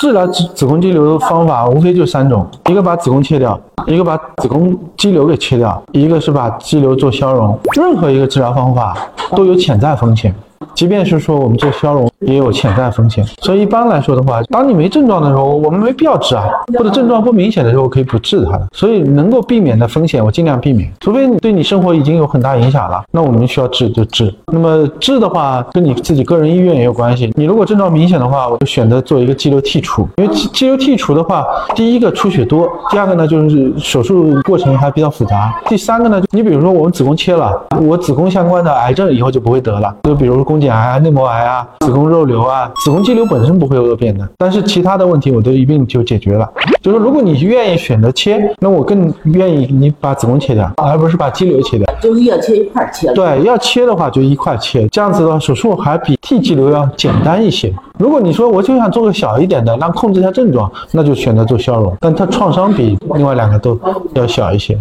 治疗子子宫肌瘤的方法无非就三种：一个把子宫切掉，一个把子宫肌瘤给切掉，一个是把肌瘤做消融。任何一个治疗方法都有潜在风险。即便是说我们做消融，也有潜在风险。所以一般来说的话，当你没症状的时候，我们没必要治啊；或者症状不明显的时候，可以不治它的。所以能够避免的风险，我尽量避免。除非你对你生活已经有很大影响了，那我们需要治就治。那么治的话，跟你自己个人意愿也有关系。你如果症状明显的话，我就选择做一个肌瘤剔除。因为肌肌瘤剔除的话，第一个出血多，第二个呢就是手术过程还比较复杂，第三个呢，你比如说我们子宫切了，我子宫相关的癌症以后就不会得了。就比如宫颈。癌啊、内膜癌啊、子宫肉瘤啊、子宫肌瘤本身不会恶变的，但是其他的问题我都一并就解决了。就是如果你愿意选择切，那我更愿意你把子宫切掉，而不是把肌瘤切掉。就是要切一块切。对，要切的话就一块切，这样子的话手术还比剃肌瘤要简单一些。如果你说我就想做个小一点的，让控制一下症状，那就选择做消融，但它创伤比另外两个都要小一些。